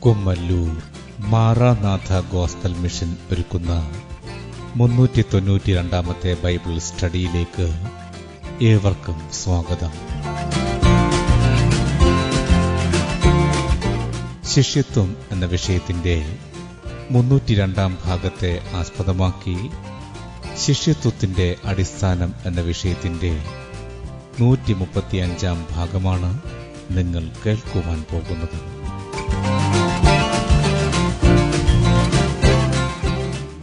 Kummallur Maranatha ഗോസ്തൽ mission ഒരുക്കുന്ന മുന്നൂറ്റി തൊണ്ണൂറ്റി രണ്ടാമത്തെ ബൈബിൾ സ്റ്റഡിയിലേക്ക് ഏവർക്കും സ്വാഗതം. ശിഷ്യത്വം എന്ന വിഷയത്തിന്റെ മുന്നൂറ്റി രണ്ടാം ഭാഗത്തെ ആസ്പദമാക്കി ശിഷ്യത്വത്തിന്റെ അടിസ്ഥാനം എന്ന വിഷയത്തിന്റെ നൂറ്റി മുപ്പത്തിയഞ്ചാം ഭാഗമാണ് നിങ്ങൾ കേൾക്കുവാൻ പോകുന്നത്.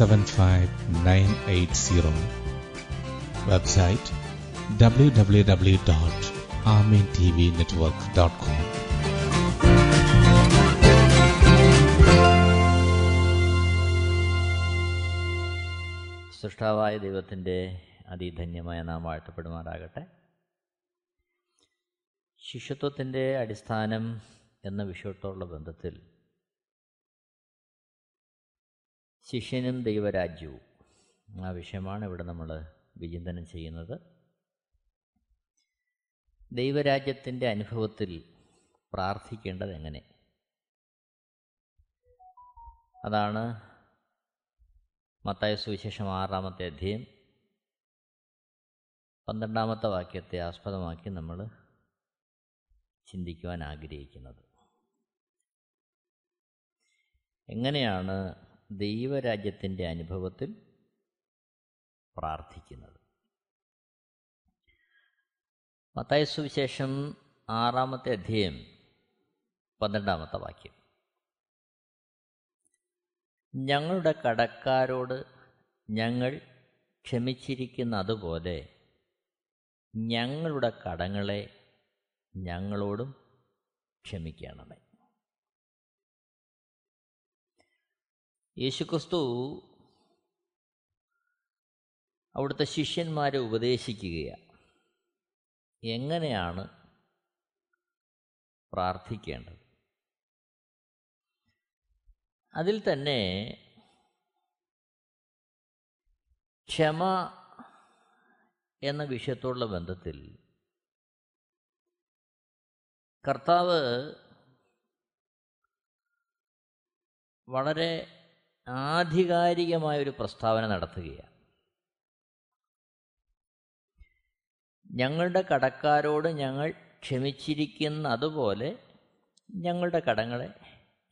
seven five nine eight zero website W W W dot Amen T V network dot com സൃഷ്ടാവായ ദൈവത്തിന്റെ അതിധന്യമായ നാം വാഴ്ത്തപ്പെടുമാറാകട്ടെ. ശിഷ്യത്വത്തിന്റെ അടിസ്ഥാനം എന്ന വിഷയത്തോടുള്ള ബന്ധത്തിൽ ശിഷ്യനും ദൈവരാജ്യവും. ആ വിഷയമാണ് ഇവിടെ നമ്മൾ വിചിന്തനം ചെയ്യുന്നത്. ദൈവരാജ്യത്തിന്റെ അനുഭവത്തിൽ പ്രാർത്ഥിക്കേണ്ടത് എങ്ങനെ? അതാണ് മത്തായ സുവിശേഷം ആറാമത്തെ അധ്യയം. പന്ത്രണ്ടാമത്തെ വാക്യത്തെ ആസ്പദമാക്കി നമ്മൾ ചിന്തിക്കുവാൻ ആഗ്രഹിക്കുന്നത്. എങ്ങനെയാണ് ദൈവരാജ്യത്തിന്റെ അനുഭവത്തിൽ പ്രാർത്ഥിക്കുന്നത്. മത്തായ സുവിശേഷം ആറാമത്തെ അധ്യയം പന്ത്രണ്ടാമത്തെ വാക്യം. ഞങ്ങളുടെ കടക്കാരോട് ഞങ്ങൾ ക്ഷമിച്ചിരിക്കുന്ന അതുപോലെ ഞങ്ങളുടെ കടങ്ങളെ ഞങ്ങളോടും ക്ഷമിക്കണമേ. യേശുക്രിസ്തു അവിടുത്തെ ശിഷ്യന്മാരെ ഉപദേശിക്കുകയാണ് എങ്ങനെയാണ് പ്രാർത്ഥിക്കേണ്ടത്? അതിൽ തന്നെ ക്ഷമ എന്ന വിഷയത്തോടുള്ള ബന്ധത്തിൽ കർത്താവ് വളരെ ആധികാരികമായൊരു പ്രസ്താവന നടത്തുകയാണ്. ഞങ്ങളുടെ കടക്കാരോട് ഞങ്ങൾ ക്ഷമിച്ചിരിക്കുന്ന അതുപോലെ ഞങ്ങളുടെ കടങ്ങളെ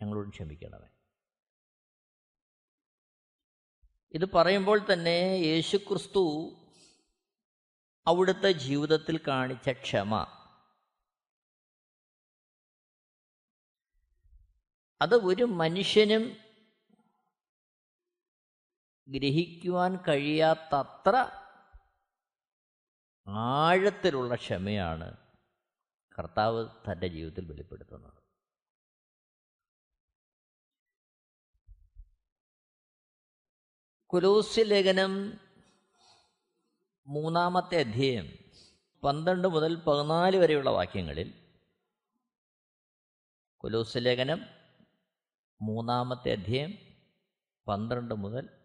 ഞങ്ങളോട് ക്ഷമിക്കണമേ. ഇത് പറയുമ്പോൾ തന്നെ യേശുക്രിസ്തു അവിടുത്തെ ജീവിതത്തിൽ കാണിച്ച ക്ഷമ. അത് ഒരു മനുഷ്യനും ഗ്രഹിക്കുവാൻ കഴിയാത്തത്ര ആഴത്തിലുള്ള ക്ഷമയാണ് കർത്താവ് തന്റെ ജീവിതത്തിൽ വെളിപ്പെടുത്തുന്നത്. കുലൂസ്യ ലേഖനം മൂന്നാമത്തെ അധ്യായം പന്ത്രണ്ട് മുതൽ പതിനാല് വരെയുള്ള വാക്യങ്ങളിൽ കുലൂസ്യ ലേഖനം മൂന്നാമത്തെ അധ്യായം പന്ത്രണ്ട് മുതൽ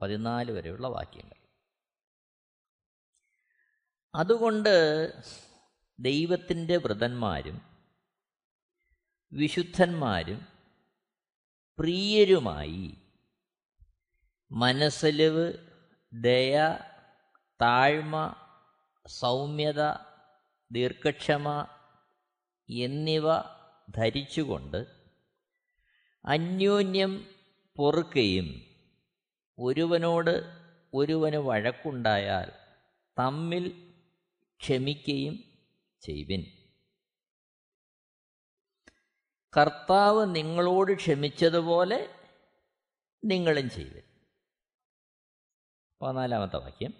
പതിനാല് വരെയുള്ള വാക്യങ്ങൾ. അതുകൊണ്ട് ദൈവത്തിന്റെ വ്രതന്മാരും വിശുദ്ധന്മാരും പ്രിയരുമായി മനസ്സലിവ് ദയ താഴ്മ സൗമ്യത ദീർഘക്ഷമ എന്നിവ ധരിച്ചുകൊണ്ട് അന്യോന്യം പൊറുക്കുകയും ഒരുവനോട് ഒരുവന് വഴക്കുണ്ടായാൽ തമ്മിൽ ക്ഷമിക്കുകയും ചെയ്വിൻ കർത്താവ് നിങ്ങളോട് ക്ഷമിച്ചതുപോലെ നിങ്ങളും ചെയ്വിൻ. പതിനാലാമത്തെ വാക്യം.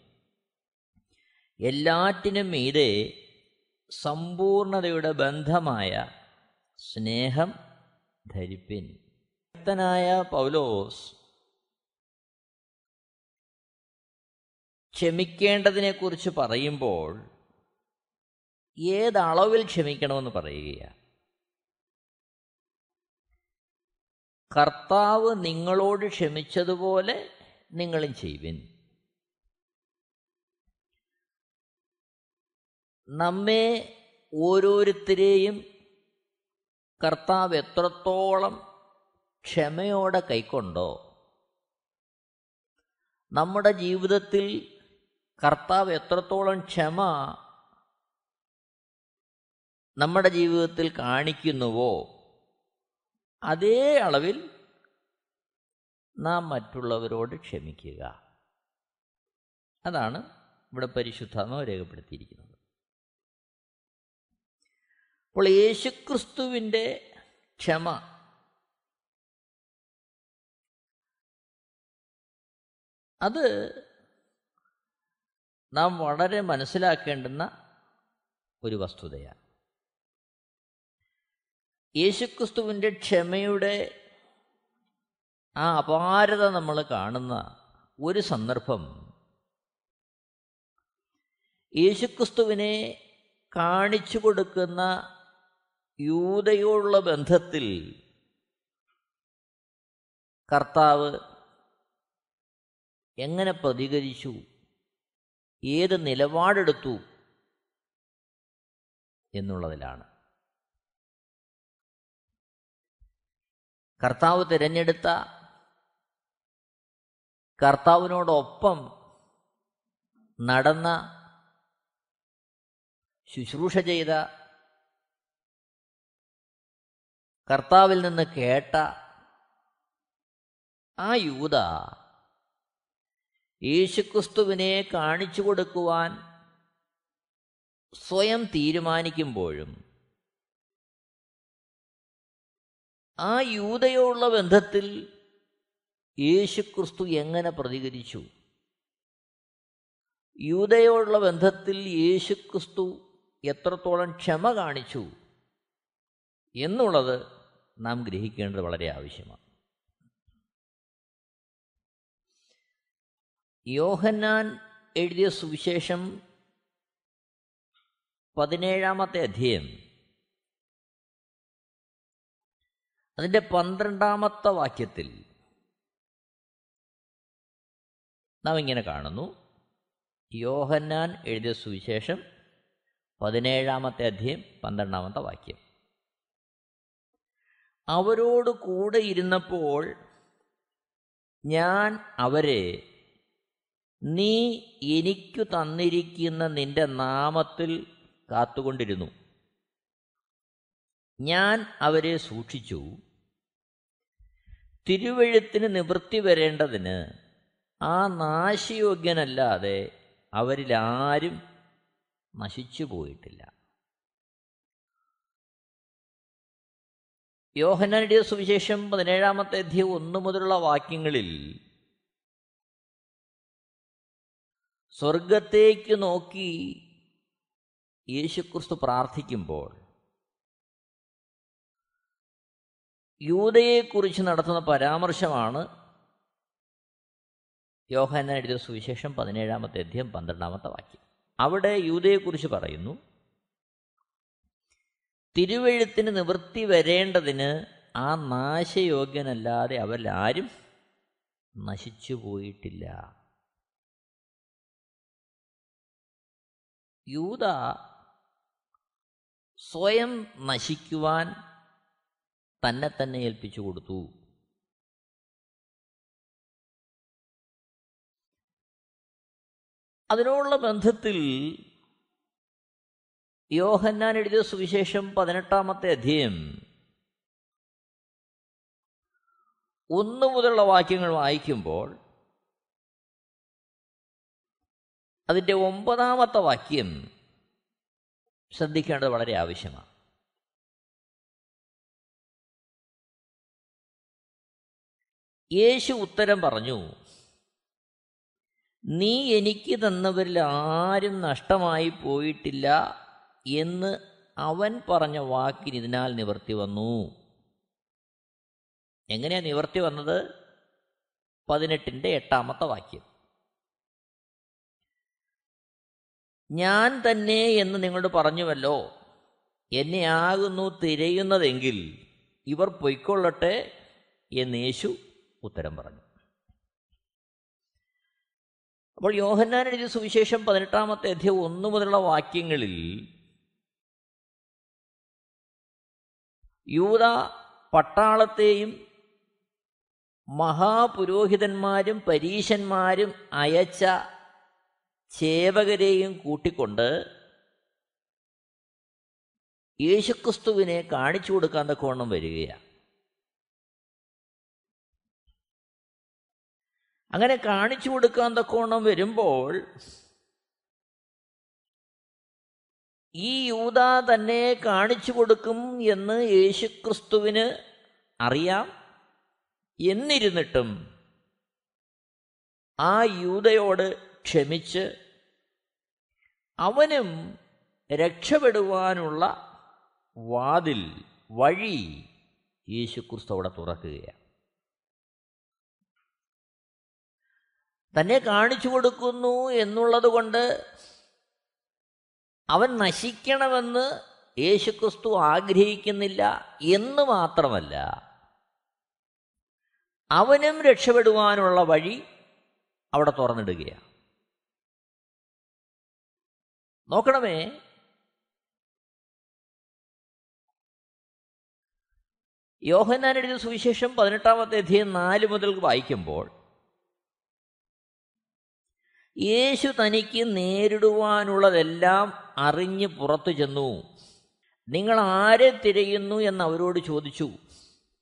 എല്ലാറ്റിനും മീതെ സമ്പൂർണതയുടെ ബന്ധമായ സ്നേഹം ധരിപ്പിൻ. ഭക്തനായ പൗലോസ് ക്ഷമിക്കേണ്ടതിനെക്കുറിച്ച് പറയുമ്പോൾ ഏതളവിൽ ക്ഷമിക്കണമെന്ന് പറയുകയാണ്. കർത്താവ് നിങ്ങളോട് ക്ഷമിച്ചതുപോലെ നിങ്ങളും ചെയ്യുവിൻ. നമ്മെ ഓരോരുത്തരെയും കർത്താവ് എത്രത്തോളം ക്ഷമയോടെ കൈക്കൊണ്ടോ നമ്മുടെ ജീവിതത്തിൽ കർത്താവ് എത്രത്തോളം ക്ഷമ നമ്മുടെ ജീവിതത്തിൽ കാണിക്കുന്നുവോ അതേ അളവിൽ നാം മറ്റുള്ളവരോട് ക്ഷമിക്കുക. അതാണ് ഇവിടെ പരിശുദ്ധാത്മാവ് രേഖപ്പെടുത്തിയിരിക്കുന്നത്. അപ്പോൾ യേശുക്രിസ്തുവിന്റെ ക്ഷമ അത് നാം വളരെ മനസ്സിലാക്കേണ്ടുന്ന ഒരു വസ്തുതയാണ്. യേശുക്രിസ്തുവിന്റെ ക്ഷമയുടെ ആ അപാരത നമ്മൾ കാണുന്ന ഒരു സന്ദർഭം യേശുക്രിസ്തുവിനെ കാണിച്ചു കൊടുക്കുന്ന യൂതയോടുള്ള ബന്ധത്തിൽ കർത്താവ് എങ്ങനെ പ്രതികരിച്ചു? ഏത് നിലപാടെടുത്തു എന്നുള്ളതിലാണ്. കർത്താവ് തിരഞ്ഞെടുത്ത കർത്താവിനോടൊപ്പം നടന്ന ശുശ്രൂഷ ചെയ്ത കർത്താവിൽ നിന്ന് കേട്ട ആ യൂത യേശുക്രിസ്തുവിനെ കാണിച്ചു കൊടുക്കുവാൻ സ്വയം തീരുമാനിക്കുമ്പോഴും ആ യൂതയോടുള്ള ബന്ധത്തിൽ യേശുക്രിസ്തു എങ്ങനെ പ്രതികരിച്ചു? യൂതയോടുള്ള ബന്ധത്തിൽ യേശുക്രിസ്തു എത്രത്തോളം ക്ഷമ കാണിച്ചു എന്നുള്ളത് നാം ഗ്രഹിക്കേണ്ടത് വളരെ ആവശ്യമാണ്. യോഹന്നാൻ എഴുതിയ സുവിശേഷം പതിനേഴാമത്തെ അധ്യയം. അതിന്റെ പന്ത്രണ്ടാമത്തെ വാക്യത്തിൽ നാം ഇങ്ങനെ കാണുന്നു. യോഹന്നാൻ എഴുതിയ സുവിശേഷം പതിനേഴാമത്തെ അധ്യയം പന്ത്രണ്ടാമത്തെ വാക്യം. അവരോട് കൂടെ ഇരുന്നപ്പോൾ ഞാൻ അവരെ നീ എനിക്കു തന്നിരിക്കുന്ന നിന്റെ നാമത്തിൽ കാത്തുകൊണ്ടിരുന്നു. ഞാൻ അവരെ സൂക്ഷിച്ചു. തിരുവഴുത്തിന് നിവൃത്തി വരേണ്ടതിന് ആ നാശയോഗ്യനല്ലാതെ അവരിലാരും നശിച്ചു പോയിട്ടില്ല. യോഹനയുടെ സുവിശേഷം പതിനേഴാമത്തെ അധ്യയം ഒന്നു മുതലുള്ള വാക്യങ്ങളിൽ സ്വർഗത്തേക്ക് നോക്കി യേശുക്രിസ്തു പ്രാർത്ഥിക്കുമ്പോൾ യൂതയെക്കുറിച്ച് നടത്തുന്ന പരാമർശമാണ് യോഹന എഴുതിയ സുവിശേഷം പതിനേഴാമത്തെ അധ്യയം പന്ത്രണ്ടാമത്തെ വാക്യം. അവിടെ യൂതയെക്കുറിച്ച് പറയുന്നു തിരുവഴുത്തിന് നിവൃത്തി വരേണ്ടതിന് ആ നാശയോഗ്യനല്ലാതെ അവരിലാരും നശിച്ചു പോയിട്ടില്ല യൂത സ്വയം നശിക്കുവാൻ തന്നെ തന്നെ ഏൽപ്പിച്ചു കൊടുത്തു. അതിനോടുള്ള ബന്ധത്തിൽ യോഹന്നാൻ എഴുതിയ സുവിശേഷം പതിനെട്ടാമത്തെ അധ്യയം ഒന്നു മുതലുള്ള വാക്യങ്ങൾ വായിക്കുമ്പോൾ അതിന്റെ ഒമ്പതാമത്തെ വാക്യം ശ്രദ്ധിക്കേണ്ടത് വളരെ ആവശ്യമാണ്. യേശു ഉത്തരം പറഞ്ഞു നീ എനിക്ക് തന്നവരിൽ ആരും നഷ്ടമായി പോയിട്ടില്ല എന്ന് അവൻ പറഞ്ഞ വാക്കിന് ഇതിനാൽ നിവർത്തി വന്നു. എങ്ങനെയാണ് നിവർത്തി വന്നത്? പതിനെട്ടിന്റെ എട്ടാമത്തെ വാക്യം. ഞാൻ തന്നെ എന്ന് നിങ്ങളോട് പറഞ്ഞുവല്ലോ. എന്നെ ആകുന്നു തിരയുന്നതെങ്കിൽ ഇവർ പൊയ്ക്കൊള്ളട്ടെ എന്ന് യേശു ഉത്തരം പറഞ്ഞു. അപ്പോൾ യോഹന്നാൻ എഴുതിയ സുവിശേഷം പതിനെട്ടാമത്തെ അധ്യയം ഒന്നു മുതലുള്ള വാക്യങ്ങളിൽ യൂത പട്ടാളത്തെയും മഹാപുരോഹിതന്മാരും പരീശന്മാരും അയച്ച ചേവകരെയും കൂട്ടിക്കൊണ്ട് യേശുക്രിസ്തുവിനെ കാണിച്ചു കൊടുക്കാൻ തക്കവണ്ണം വരികയാണ്. അങ്ങനെ കാണിച്ചു കൊടുക്കാൻ തക്കവണ്ണം വരുമ്പോൾ ഈ യൂത തന്നെ കാണിച്ചു കൊടുക്കും എന്ന് യേശുക്രിസ്തുവിന് അറിയാം. എന്നിരുന്നിട്ടും ആ യൂതയോട് ക്ഷമിച്ച് അവനും രക്ഷപ്പെടുവാനുള്ള വാതിൽ വഴി യേശുക്രിസ്തു അവിടെ തുറക്കുകയാണ്. തന്നെ കാണിച്ചു കൊടുക്കുന്നു എന്നുള്ളത് കൊണ്ട് അവൻ നശിക്കണമെന്ന് യേശുക്രിസ്തു ആഗ്രഹിക്കുന്നില്ല എന്ന് മാത്രമല്ല അവനും രക്ഷപ്പെടുവാനുള്ള വഴി അവിടെ തുറന്നിടുകയാണ്. നോക്കണമേ. യോഹന്നാൻ എഴുതിയ സുവിശേഷം പതിനെട്ടാമത്തെ അധ്യയം നാല് മുതൽ വായിക്കുമ്പോൾ യേശു തനിക്ക് നേരിടുവാനുള്ളതെല്ലാം അറിഞ്ഞ് പുറത്തു ചെന്നു. നിങ്ങൾ ആരെ തിരയുന്നു എന്ന് അവരോട് ചോദിച്ചു.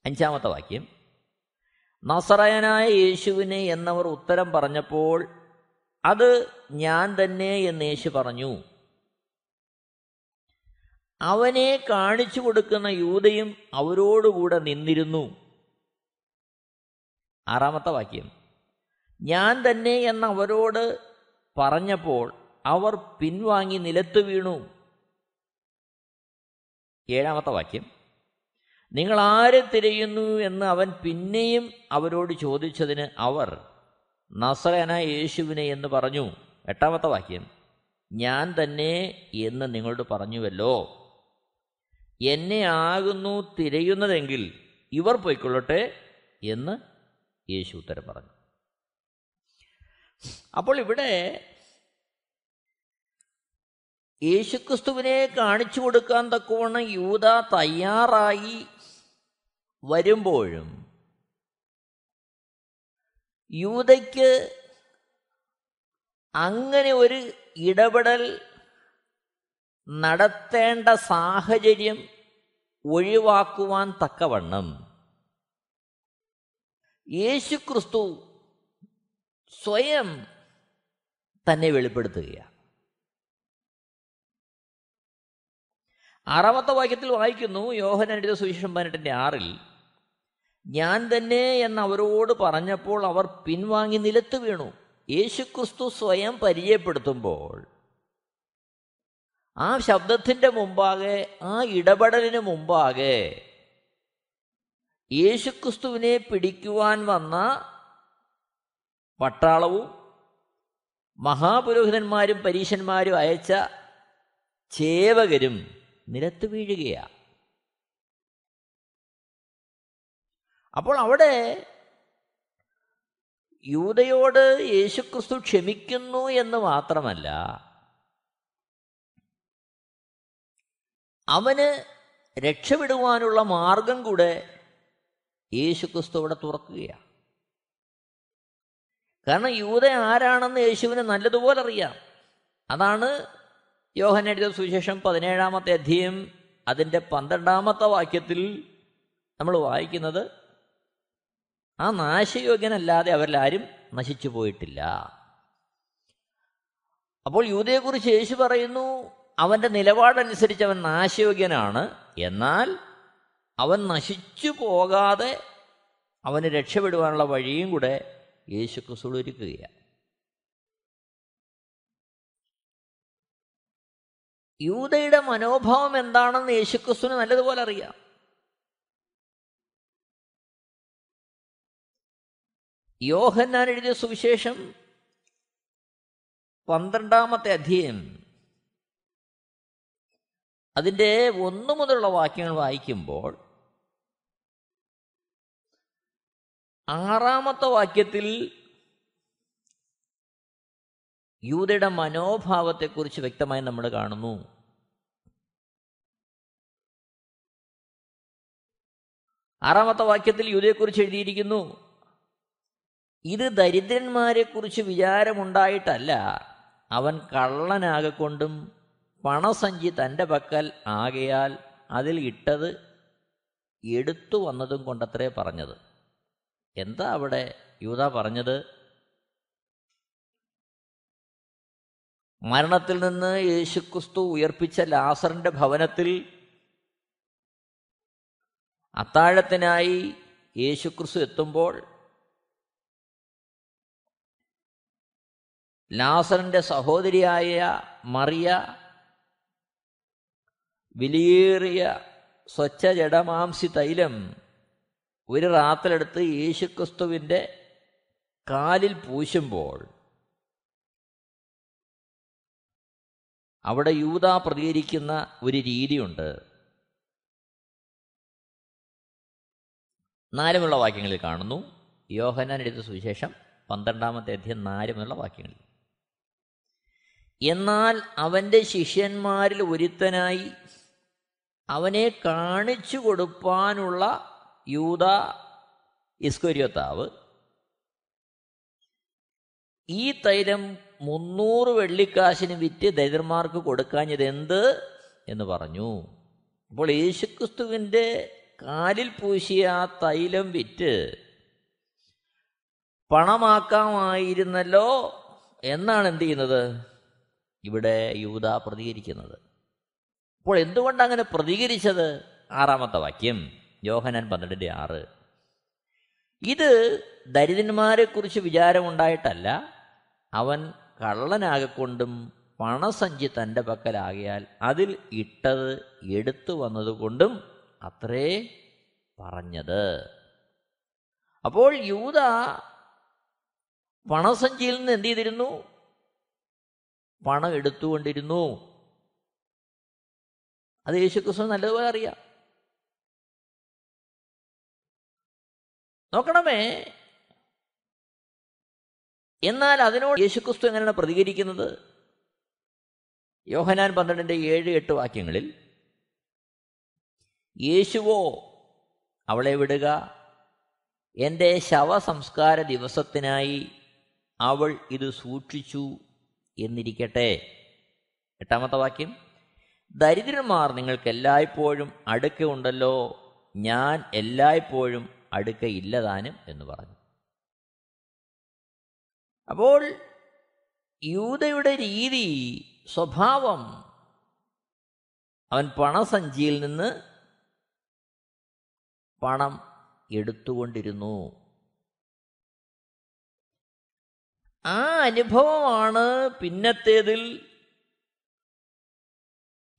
അഞ്ചാമത്തെ വാക്യം. നസറയനായ യേശുവിനെ എന്നവർ ഉത്തരം പറഞ്ഞപ്പോൾ അത് ഞാൻ തന്നെ എന്ന് യേശു പറഞ്ഞു. അവനെ കാണിച്ചു കൊടുക്കുന്ന യൂതയും അവരോടുകൂടെ നിന്നിരുന്നു. ആറാമത്തെ വാക്യം. ഞാൻ തന്നെ എന്ന് അവരോട് പറഞ്ഞപ്പോൾ അവർ പിൻവാങ്ങി നിലത്തു വീണു. ഏഴാമത്തെ വാക്യം. നിങ്ങൾ ആരെ തിരയുന്നു എന്ന് അവൻ പിന്നെയും അവരോട് ചോദിച്ചതിന് അവർ നസറേന യേശുവിനെ എന്ന് പറഞ്ഞു. എട്ടാമത്തെ വാക്യം. ഞാൻ തന്നെ എന്ന് നിങ്ങളോട് പറഞ്ഞുവല്ലോ. എന്നെ ആകുന്നു തിരയുന്നതെങ്കിൽ ഇവർ പോയിക്കൊള്ളട്ടെ എന്ന് യേശു ഉത്തരം പറഞ്ഞു. അപ്പോൾ ഇവിടെ യേശുക്രിസ്തുവിനെ കാണിച്ചു കൊടുക്കാൻ തക്കവണ്ണം യൂത തയ്യാറായി വരുമ്പോഴും യൂതയ്ക്ക് അങ്ങനെ ഒരു ഇടപെടൽ നടത്തേണ്ട സാഹചര്യം ഒഴിവാക്കുവാൻ തക്കവണ്ണം. യേശുക്രിസ്തു സ്വയം തന്നെ വെളിപ്പെടുത്തുകയാണ്. ആറാമത്തെ വാക്യത്തിൽ വായിക്കുന്നു യോഹന സുവിശേഷം പതിനെട്ടിന്റെ ആറിൽ ഞാൻ തന്നെ എന്ന് അവരോട് പറഞ്ഞപ്പോൾ അവർ പിൻവാങ്ങി നിലത്ത് വീണു. യേശുക്രിസ്തു സ്വയം പരിചയപ്പെടുത്തുമ്പോൾ ആ ശബ്ദത്തിന്റെ മുമ്പാകെ ആ ഇടപെടലിന് മുമ്പാകെ യേശുക്രിസ്തുവിനെ പിടിക്കുവാൻ വന്ന പട്ടാളവും മഹാപുരോഹിതന്മാരും പരീശന്മാരും അയച്ച ചേവകരും നിരത്ത് വീഴുകയാണ് അപ്പോൾ അവിടെ യൂതയോട് യേശുക്രിസ്തു ക്ഷമിക്കുന്നു എന്ന് മാത്രമല്ല അവന് രക്ഷപ്പെടുവാനുള്ള മാർഗം കൂടെ യേശുക്രിസ്തു അവിടെ തുറക്കുകയാണ് കാരണം യൂത ആരാണെന്ന് യേശുവിന് നല്ലതുപോലെ അറിയാം. അതാണ് യോഹൻ എഴുതിയ സുവിശേഷം പതിനേഴാമത്തെ അധ്യയം അതിന്റെ പന്ത്രണ്ടാമത്തെ വാക്യത്തിൽ നമ്മൾ വായിക്കുന്നത് ആ നാശയോഗ്യനല്ലാതെ അവരിലാരും നശിച്ചു പോയിട്ടില്ല. അപ്പോൾ യൂതയെക്കുറിച്ച് യേശു പറയുന്നു അവന്റെ നിലപാടനുസരിച്ച് അവൻ നാശയോഗ്യനാണ്. എന്നാൽ അവൻ നശിച്ചു പോകാതെ അവന് രക്ഷപ്പെടുവാനുള്ള വഴിയും കൂടെ യേശു ക്രിസ്തു ഒരുക്കുകയാണ്. യൂതയുടെ മനോഭാവം എന്താണെന്ന് യേശുക്രിസ്തുവിന് നല്ലതുപോലെ അറിയാം. യോഹന്നാൻ എഴുതിയ സുവിശേഷം പന്ത്രണ്ടാമത്തെ അധ്യയം അതിന്റെ ഒന്നു മുതലുള്ള വാക്യങ്ങൾ വായിക്കുമ്പോൾ ആറാമത്തെ വാക്യത്തിൽ യൂതയുടെ മനോഭാവത്തെക്കുറിച്ച് വ്യക്തമായി നമ്മൾ കാണുന്നു. ആറാമത്തെ വാക്യത്തിൽ യൂതയെക്കുറിച്ച് എഴുതിയിരിക്കുന്നു ഇത് ദരിദ്രന്മാരെക്കുറിച്ച് വിചാരമുണ്ടായിട്ടല്ല അവൻ കള്ളനാകൊണ്ടും പണസഞ്ചി തന്റെ പക്കൽ ആകയാൽ അതിൽ ഇട്ടത് എടുത്തു വന്നതും കൊണ്ടത്രേ പറഞ്ഞത്. എന്താ അവിടെ യൂത പറഞ്ഞത്? മരണത്തിൽ നിന്ന് യേശുക്രിസ്തു ഉയർപ്പിച്ച ലാസറിന്റെ ഭവനത്തിൽ അത്താഴത്തിനായി യേശുക്രിസ്തു എത്തുമ്പോൾ ലാസറിന്റെ സഹോദരിയായ മറിയ വിലയേറിയ സ്വച്ഛ ജഡമാംസി തൈലം ഒരു റാത്തിലെടുത്ത് യേശുക്രിസ്തുവിന്റെ കാലിൽ പൂശുമ്പോൾ അവിടെ യൂത പ്രതികരിക്കുന്ന ഒരു രീതിയുണ്ട്. നാലുമുള്ള വാക്യങ്ങളിൽ കാണുന്നു. യോഹനാൻ എടുത്ത സുവിശേഷം പന്ത്രണ്ടാമത്തെ അധ്യയം നാലുമുള്ള വാക്യങ്ങളിൽ. എന്നാൽ അവന്റെ ശിഷ്യന്മാരിൽ ഒരുത്തനായി അവനെ കാണിച്ചു കൊടുപ്പാനുള്ള യൂത ഇസ്കൊരിയോത്താവ് ഈ തൈലം മുന്നൂറ് വെള്ളിക്കാശിന് വിറ്റ് ദരിദ്രന്മാർക്ക് കൊടുക്കാഞ്ഞത് എന്ത് എന്ന് പറഞ്ഞു. അപ്പോൾ യേശുക്രിസ്തുവിന്റെ കാലിൽ പൂശിയ ആ തൈലം വിറ്റ് പണമാക്കാമായിരുന്നല്ലോ എന്നാണ് എന്ത് ചെയ്യുന്നത്? ഇവിടെ യൂത പ്രതികരിക്കുന്നത്. അപ്പോൾ എന്തുകൊണ്ട് അങ്ങനെ പ്രതികരിച്ചത്? ആറാമത്തെ വാക്യം യോഹനാൻ പന്ത്രണ്ടിന്റെ ആറ്. ഇത് ദരിദ്രന്മാരെക്കുറിച്ച് വിചാരമുണ്ടായിട്ടല്ല. അവൻ കള്ളനാകൊണ്ടും പണസഞ്ചി തന്റെ പക്കലാകിയാൽ അതിൽ ഇട്ടത് എടുത്തു വന്നതുകൊണ്ടും അത്രേ പറഞ്ഞത്. അപ്പോൾ യൂത പണസഞ്ചിയിൽ നിന്ന് എന്ത് ചെയ്തിരുന്നു? പണം എടുത്തുകൊണ്ടിരുന്നു. അത് യേശുക്രിസ്തു നല്ലതുപോലെ അറിയാം. നോക്കണമേ. എന്നാൽ അതിനോട് യേശുക്രിസ്തു എങ്ങനെയാണ് പ്രതികരിക്കുന്നത്? യോഹനാൻ പന്ത്രണ്ടിന്റെ ഏഴ് എട്ട് വാക്യങ്ങളിൽ യേശുവോ അവളെ വിടുക. എന്റെ ശവസംസ്കാര ദിവസത്തിനായി അവൾ ഇത് സൂക്ഷിച്ചു എന്നിരിക്കട്ടെ. എട്ടാമത്തെ വാക്യം ദരിദ്രന്മാർ നിങ്ങൾക്ക് എല്ലായ്പ്പോഴും അടുക്ക ഉണ്ടല്ലോ. ഞാൻ എല്ലായ്പ്പോഴും അടുക്ക ഇല്ലതാനും എന്ന് പറഞ്ഞു. അപ്പോൾ യൂതയുടെ രീതി സ്വഭാവം അവൻ പണസഞ്ചിയിൽ നിന്ന് പണം എടുത്തുകൊണ്ടിരുന്നു. ആ അനുഭവമാണ് പിന്നത്തേതിൽ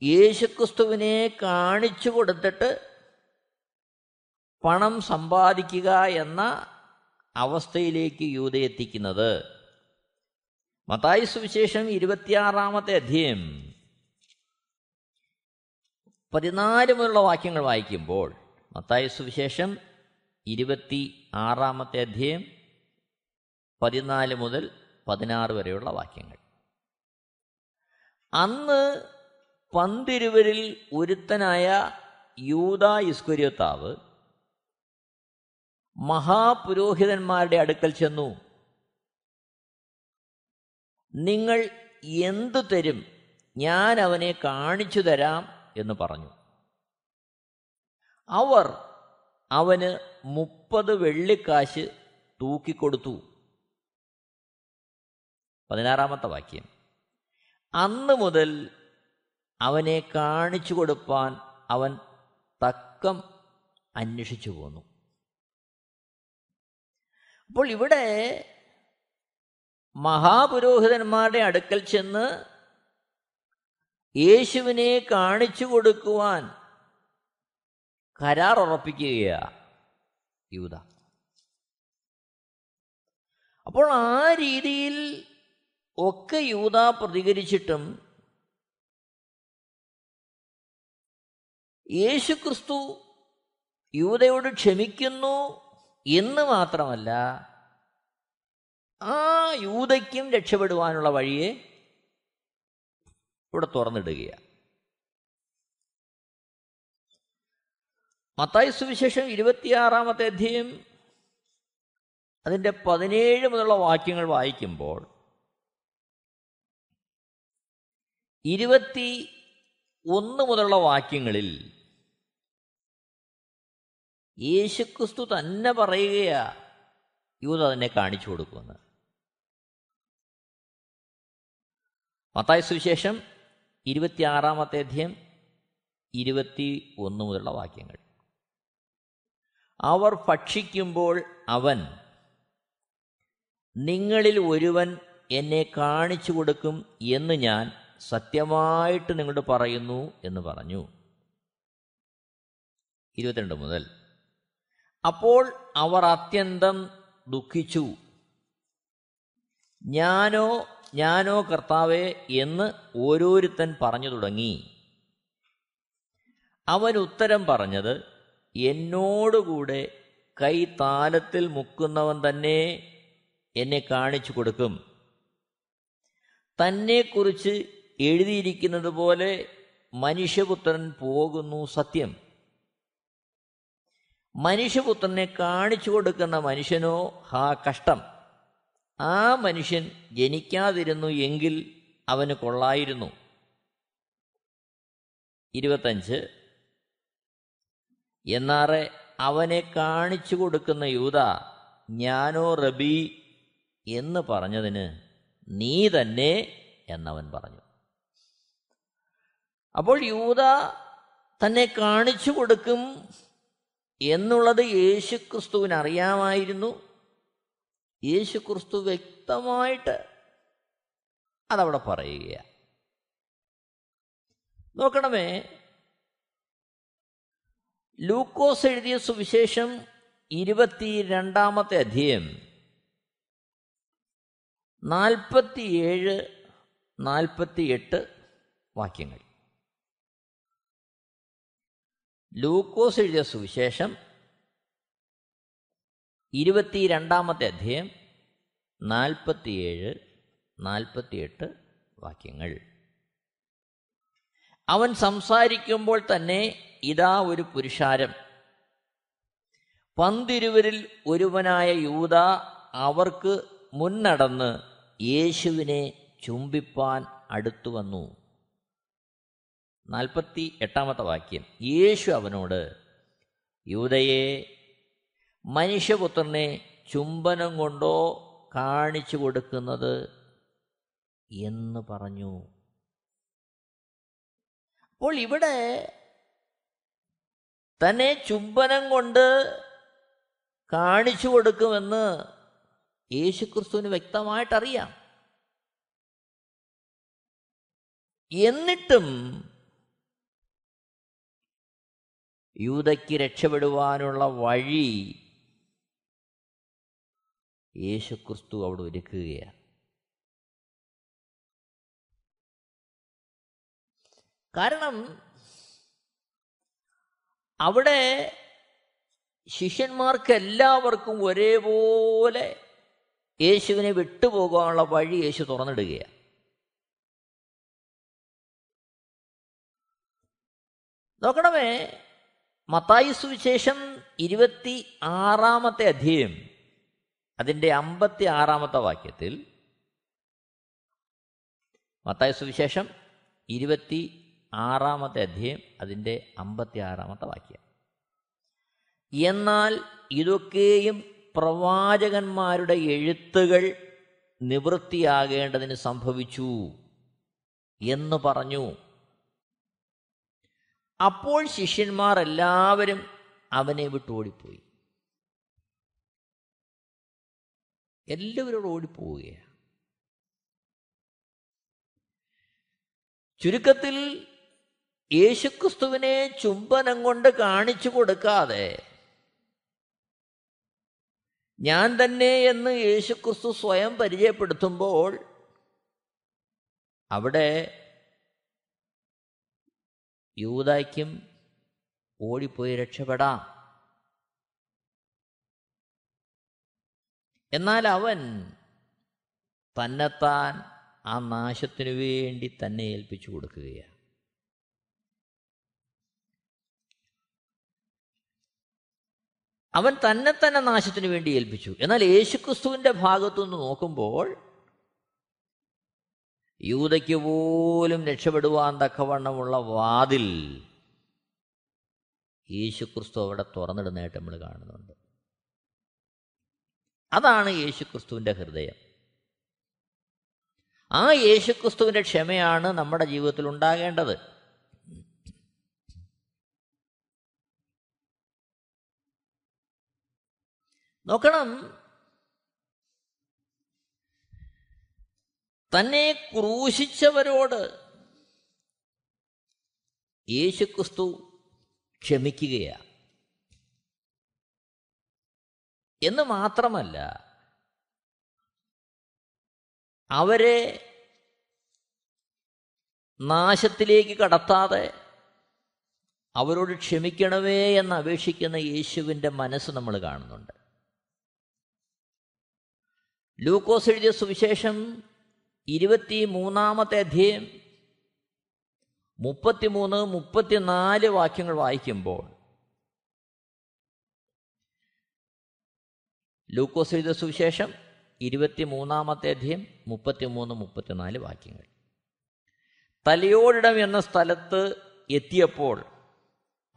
യേശുക്രിസ്തുവിനെ കാണിച്ചു കൊടുത്തിട്ട് പണം സമ്പാദിക്കുക എന്ന അവസ്ഥയിലേക്ക് യൂത എത്തിക്കുന്നത്. മത്തായി സുവിശേഷം ഇരുപത്തിയാറാമത്തെ അധ്യയം പതിനാല് മുതലുള്ള വാക്യങ്ങൾ വായിക്കുമ്പോൾ മത്തായി സുവിശേഷം ഇരുപത്തി ആറാമത്തെ അധ്യയം പതിനാല് മുതൽ പതിനാറ് വരെയുള്ള വാക്യങ്ങൾ. അന്ന് പന്തിരുവരിൽ ഒരുത്തനായ യൂത ഇസ്കുര്യത്താവ് മഹാപുരോഹിതന്മാരുടെ അടുക്കൽ ചെന്നു. നിങ്ങൾ എന്തു തരും? ഞാൻ അവനെ കാണിച്ചു തരാം എന്ന് പറഞ്ഞു. അവർ അവന് മുപ്പത് വെള്ളിക്കാശ് തൂക്കിക്കൊടുത്തു. പതിനാറാമത്തെ വാക്യം. അന്ന് മുതൽ അവനെ കാണിച്ചു കൊടുപ്പാൻ അവൻ തക്കം അന്വേഷിച്ചു പോന്നു. അപ്പോൾ ഇവിടെ മഹാപുരോഹിതന്മാരുടെ അടുക്കൽ ചെന്ന് യേശുവിനെ കാണിച്ചു കൊടുക്കുവാൻ കരാർ ഉറപ്പിക്കുകയാണ് യൂത. അപ്പോൾ ആ രീതിയിൽ ഒക്കെ യൂത പ്രതികരിച്ചിട്ടും യേശുക്രിസ്തു യൂതയോട് ക്ഷമിക്കുന്നു എന്ന് മാത്രമല്ല ആ യൂതയ്ക്കും രക്ഷപ്പെടുവാനുള്ള വഴിയെ ഇവിടെ തുറന്നിടുകയാണ്. മത്തായി സുവിശേഷം ഇരുപത്തിയാറാമത്തെ അധ്യയം അതിന്റെ പതിനേഴ് മുതലുള്ള വാക്യങ്ങൾ വായിക്കുമ്പോൾ ഇരുപത്തി ഒന്ന് മുതലുള്ള വാക്യങ്ങളിൽ യേശുക്രിസ്തു തന്നെ പറയുകയാ യൂത തന്നെ കാണിച്ചു കൊടുക്കുമെന്ന്. മത്തായ സുവിശേഷം ഇരുപത്തിയാറാമത്തെ അധ്യയം ഇരുപത്തി ഒന്ന് മുതലുള്ള വാക്യങ്ങൾ. അവർ ഭക്ഷിക്കുമ്പോൾ അവൻ നിങ്ങളിൽ ഒരുവൻ എന്നെ കാണിച്ചു കൊടുക്കും എന്ന് ഞാൻ സത്യമായിട്ട് നിങ്ങളോട് പറയുന്നു എന്ന് പറഞ്ഞു. ഇരുപത്തിരണ്ട് മുതൽ അപ്പോൾ അവർ അത്യന്തം ദുഃഖിച്ചു. ഞാനോ ഞാനോ കർത്താവേ എന്ന് ഓരോരുത്തൻ പറഞ്ഞു തുടങ്ങി. അവൻ ഉത്തരം പറഞ്ഞത് എന്നോടുകൂടെ കൈ താലത്തിൽ മുക്കുന്നവൻ തന്നെ എന്നെ കാണിച്ചു കൊടുക്കും. തന്നെക്കുറിച്ച് എഴുതിയിരിക്കുന്നത് പോലെ മനുഷ്യപുത്രൻ പോകുന്നു സത്യം. മനുഷ്യപുത്രനെ കാണിച്ചു കൊടുക്കുന്ന മനുഷ്യനോ? ഹാ കഷ്ടം. ആ മനുഷ്യൻ ജനിക്കാതിരുന്നു എങ്കിൽ അവന് കൊള്ളായിരുന്നു. ഇരുപത്തഞ്ച്. എന്നാറെ അവനെ കാണിച്ചു കൊടുക്കുന്ന യൂത ഞാനോ റബി എന്ന് പറഞ്ഞതിന് നീ തന്നെ എന്നവൻ പറഞ്ഞു. അപ്പോൾ യൂത തന്നെ കാണിച്ചു കൊടുക്കും എന്നുള്ളത് യേശുക്രിസ്തുവിന് അറിയാമായിരുന്നു യേശുക്രിസ്തു വ്യക്തമായിട്ട് അതവിടെ പറയുകയാണ് നോക്കണമേ ലൂക്കോസ് എഴുതിയ സുവിശേഷം ഇരുപത്തി രണ്ടാമത്തെ അധ്യയം നാൽപ്പത്തിയേഴ് നാൽപ്പത്തിയെട്ട് വാക്യങ്ങൾ. ലൂക്കോസ് എഴുതിയ സുവിശേഷം ഇരുപത്തി രണ്ടാമത്തെ അധ്യയം നാൽപ്പത്തിയേഴ് നാൽപ്പത്തിയെട്ട് വാക്യങ്ങൾ. അവൻ സംസാരിക്കുമ്പോൾ തന്നെ ഇതാ ഒരു പുരുഷാരം. പന്തിരുവരിൽ ഒരുവനായ യൂത അവർക്ക് മുന്നടന്ന് യേശുവിനെ ചുംബിപ്പാൻ അടുത്തു വന്നു നാൽപ്പത്തി എട്ടാമത്തെ വാക്യം. യേശു അവനോട് യൂതയെ മനുഷ്യപുത്രനെ ചുംബനം കൊണ്ടോ കാണിച്ചു കൊടുക്കുന്നത്? എന്ന് പറഞ്ഞു. അപ്പോൾ ഇവിടെ തന്നെ ചുംബനം കൊണ്ട് കാണിച്ചു കൊടുക്കുമെന്ന് യേശുക്രിസ്തുവിന് വ്യക്തമായിട്ടറിയാം. എന്നിട്ടും യൂതയ്ക്ക് രക്ഷപ്പെടുവാനുള്ള വഴി യേശുക്രിസ്തു അവിടെ ഒരുക്കുകയാണ്. കാരണം അവിടെ ശിഷ്യന്മാർക്ക് എല്ലാവർക്കും ഒരേപോലെ യേശുവിനെ വിട്ടുപോകാനുള്ള വഴി യേശു തുറന്നിടുകയാണ്. നോക്കണമേ മത്തായി സുവിശേഷം ഇരുപത്തി ആറാമത്തെ അധ്യയം അതിന്റെ അമ്പത്തി ആറാമത്തെ വാക്യത്തിൽ മത്തായ സുവിശേഷം ഇരുപത്തി ആറാമത്തെ അധ്യയം അതിന്റെ അമ്പത്തി ആറാമത്തെ വാക്യം. എന്നാൽ ഇതൊക്കെയും പ്രവാചകന്മാരുടെ എഴുത്തുകൾ നിവൃത്തിയാകേണ്ടതിന് സംഭവിച്ചു എന്ന് പറഞ്ഞു. അപ്പോൾ ശിഷ്യന്മാർ എല്ലാവരും അവനെ വിട്ട് ഓടിപ്പോയി. എല്ലാവരോടും ഓടിപ്പോവുകയാണ്. ചുരുക്കത്തിൽ യേശുക്രിസ്തുവിനെ ചുംബനം കൊണ്ട് കാണിച്ചു കൊടുക്കാതെ ഞാൻ തന്നെ എന്ന് യേശുക്രിസ്തു സ്വയം പരിചയപ്പെടുത്തുമ്പോൾ അവിടെ യൂതായ്ക്കും ഓടിപ്പോയി രക്ഷപ്പെടാം. എന്നാൽ അവൻ തന്നെത്താൻ ആ നാശത്തിനു വേണ്ടി തന്നെ ഏൽപ്പിച്ചു കൊടുക്കുകയാണ്. അവൻ തന്നെ തന്നെ നാശത്തിന് വേണ്ടി ഏൽപ്പിച്ചു. എന്നാൽ യേശുക്രിസ്തുവിന്റെ ഭാഗത്തുനിന്ന് നോക്കുമ്പോൾ യൂതയ്ക്ക് പോലും രക്ഷപ്പെടുവാൻ തക്കവണ്ണമുള്ള വാതിൽ യേശുക്രിസ്തു അവിടെ തുറന്നിടുന്നതായിട്ട് നമ്മൾ കാണുന്നുണ്ട്. അതാണ് യേശുക്രിസ്തുവിന്റെ ഹൃദയം. ആ യേശുക്രിസ്തുവിന്റെ ക്ഷമയാണ് നമ്മുടെ ജീവിതത്തിൽ ഉണ്ടാകേണ്ടത്. നോക്കണം തന്നെ ക്രൂശിച്ചവരോട് യേശുക്രിസ്തു ക്ഷമിക്കുകയാണ്. എന്ന് മാത്രമല്ല അവരെ നാശത്തിലേക്ക് കടത്താതെ അവരോട് ക്ഷമിക്കണമേ എന്ന് അപേക്ഷിക്കുന്ന യേശുവിന്റെ മനസ്സ് നമ്മൾ കാണുന്നുണ്ട്. ലൂക്കോസ് എഴുതിയ സുവിശേഷം ഇരുപത്തി മൂന്നാമത്തെ അധ്യയം മുപ്പത്തിമൂന്ന് മുപ്പത്തിനാല് വാക്യങ്ങൾ വായിക്കുമ്പോൾ ലൂക്കോസ് എഴുത സുവിശേഷം ഇരുപത്തി മൂന്നാമത്തെ അധ്യയം മുപ്പത്തിമൂന്ന് മുപ്പത്തിനാല് വാക്യങ്ങൾ. തലയോടിടം എന്ന സ്ഥലത്ത് എത്തിയപ്പോൾ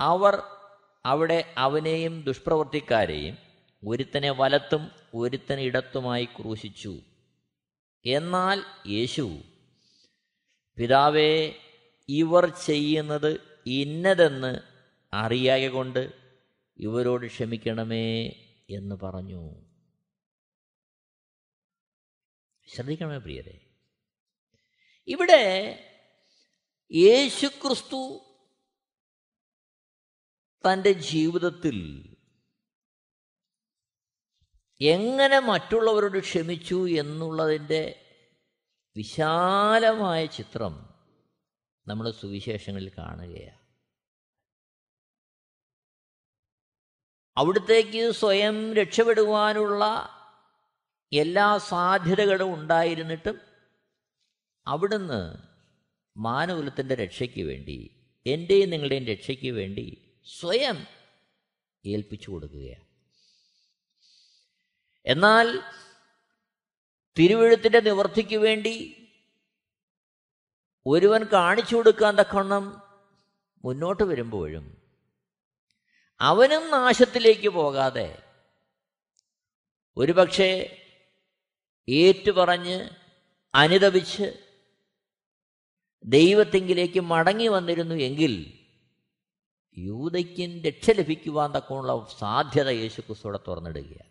അവർ അവിടെ അവനെയും ദുഷ്പ്രവർത്തിക്കാരെയും ഒരുത്തനെ വലത്തും ഒരുത്തനെ ഇടത്തുമായി ക്രൂശിച്ചു. എന്നാൽ യേശു പിതാവേ ഇവർ ചെയ്യുന്നത് ഇന്നതെന്ന് അറിയായ കൊണ്ട് ഇവരോട് ക്ഷമിക്കണമേ എന്ന് പറഞ്ഞു. ശ്രദ്ധിക്കണമേ പ്രിയരെ. ഇവിടെ യേശുക്രിസ്തു തന്റെ ജീവിതത്തിൽ എങ്ങനെ മറ്റുള്ളവരോട് ക്ഷമിച്ചു എന്നുള്ളതിന്റെ വിശാലമായ ചിത്രം നമ്മൾ സുവിശേഷങ്ങളിൽ കാണുകയാണ്. അവിടത്തേക്ക് സ്വയം രക്ഷപ്പെടുവാനുള്ള എല്ലാ സാധ്യതകളും ഉണ്ടായിരുന്നിട്ടും അവിടുന്ന് മാനകുലത്തിന്റെ രക്ഷയ്ക്ക് വേണ്ടി എന്റെയും നിങ്ങളുടെയും രക്ഷയ്ക്ക് വേണ്ടി സ്വയം ഏൽപ്പിച്ചു കൊടുക്കുകയാണ്. എന്നാൽ തിരുവഴുത്തിന്റെ നിവർത്തിക്ക് വേണ്ടി ഒരുവൻ കാണിച്ചു കൊടുക്കാൻ തക്കവണ്ണം മുന്നോട്ട് വരുമ്പോഴും അവനും നാശത്തിലേക്ക് പോകാതെ ഒരുപക്ഷെ ഏറ്റുപറഞ്ഞ് അനുദപിച്ച് ദൈവത്തെങ്കിലേക്ക് മടങ്ങി വന്നിരുന്നു എങ്കിൽ യൂതയ്ക്കും രക്ഷ ലഭിക്കുവാൻ തക്കമുള്ള സാധ്യത യേശു ക്രിസ്തുവിടെ തുറന്നിടുകയാണ്.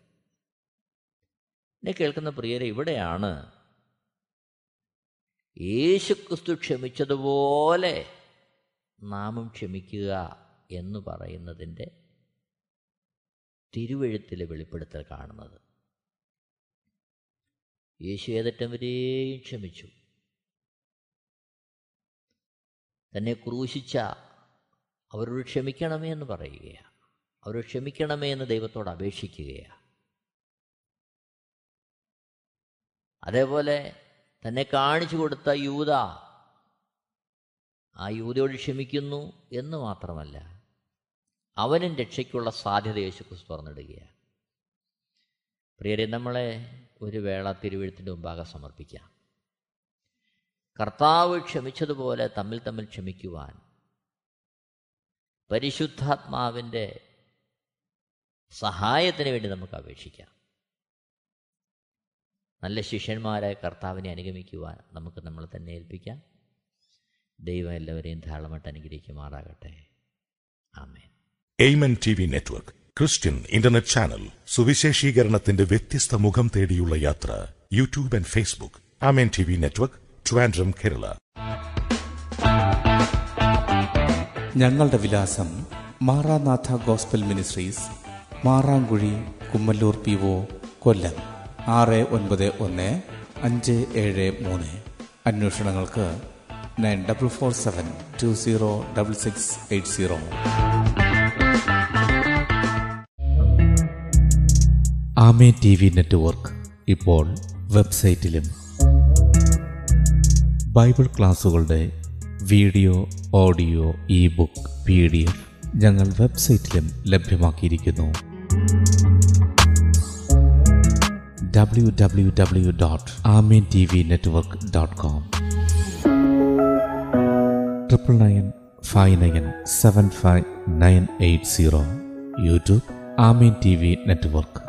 എന്നെ കേൾക്കുന്ന പ്രിയരെ ഇവിടെയാണ് യേശുക്രിസ്തു ക്ഷമിച്ചതുപോലെ നാമം ക്ഷമിക്കുക എന്ന് പറയുന്നതിന്റെ തിരുവഴുത്തിലെ വെളിപ്പെടുത്തൽ കാണുന്നത്. യേശു ഏതറ്റം വരെയും ക്ഷമിച്ചു. തന്നെ ക്രൂശിച്ച അവരോട് ക്ഷമിക്കണമേ എന്ന് പറയുകയാണ്. അവരോട് ക്ഷമിക്കണമേ എന്ന് ദൈവത്തോട് അപേക്ഷിക്കുകയാണ്. അതേപോലെ തന്നെ കാണിച്ചു കൊടുത്ത യൂത ആ യൂതയോട് ക്ഷമിക്കുന്നു എന്ന് മാത്രമല്ല അവനും രക്ഷയ്ക്കുള്ള സാധ്യത യേശുക്രിസ്തു തുറന്നിടുകയാണ്. പ്രിയരെ നമ്മളെ ഒരു വേള തിരുവഴുത്തിന്റെ മുമ്പാകെ സമർപ്പിക്കാം. കർത്താവ് ക്ഷമിച്ചതുപോലെ തമ്മിൽ തമ്മിൽ ക്ഷമിക്കുവാൻ പരിശുദ്ധാത്മാവിന്റെ സഹായത്തിന് വേണ്ടി നമുക്ക് അപേക്ഷിക്കാം. നല്ല ശിഷ്യന്മാരായ കർത്താവിനെ അനുഗമിക്കുവാൻ നമുക്ക് നമ്മളെ തന്നെ ഏൽപ്പിക്കാം. ദൈവം എല്ലാവരെയും ധാരാളമായിട്ട് അനുഗ്രഹിക്കുമാറാകട്ടെ. ആമേൻ. Amen T V network Christian internet channel സുവിശേഷീകരണത്തിന്റെ വ്യത്യസ്ത മുഖം തേടിയുള്ള യാത്ര YouTube and Facebook Amen T V network Trivandrum Kerala. ഞങ്ങളുടെ വിലാസം Maranatha Gospel Ministries Maranguzhi Kummallur P O Kollam. ആറ് ഒൻപത് ഒന്ന് അഞ്ച് ഏഴ് മൂന്ന്. അന്വേഷണങ്ങൾക്ക് nine double four seven two zero double six eight zero. Amen T V network ഇപ്പോൾ വെബ്സൈറ്റിലും. ബൈബിൾ ക്ലാസുകളുടെ video audio e book P D F ഞങ്ങൾ വെബ്സൈറ്റിലും ലഭ്യമാക്കിയിരിക്കുന്നു. www.armintvnetwork.com. Triple nine five nine seven five nine eight zero YouTube army TV Network.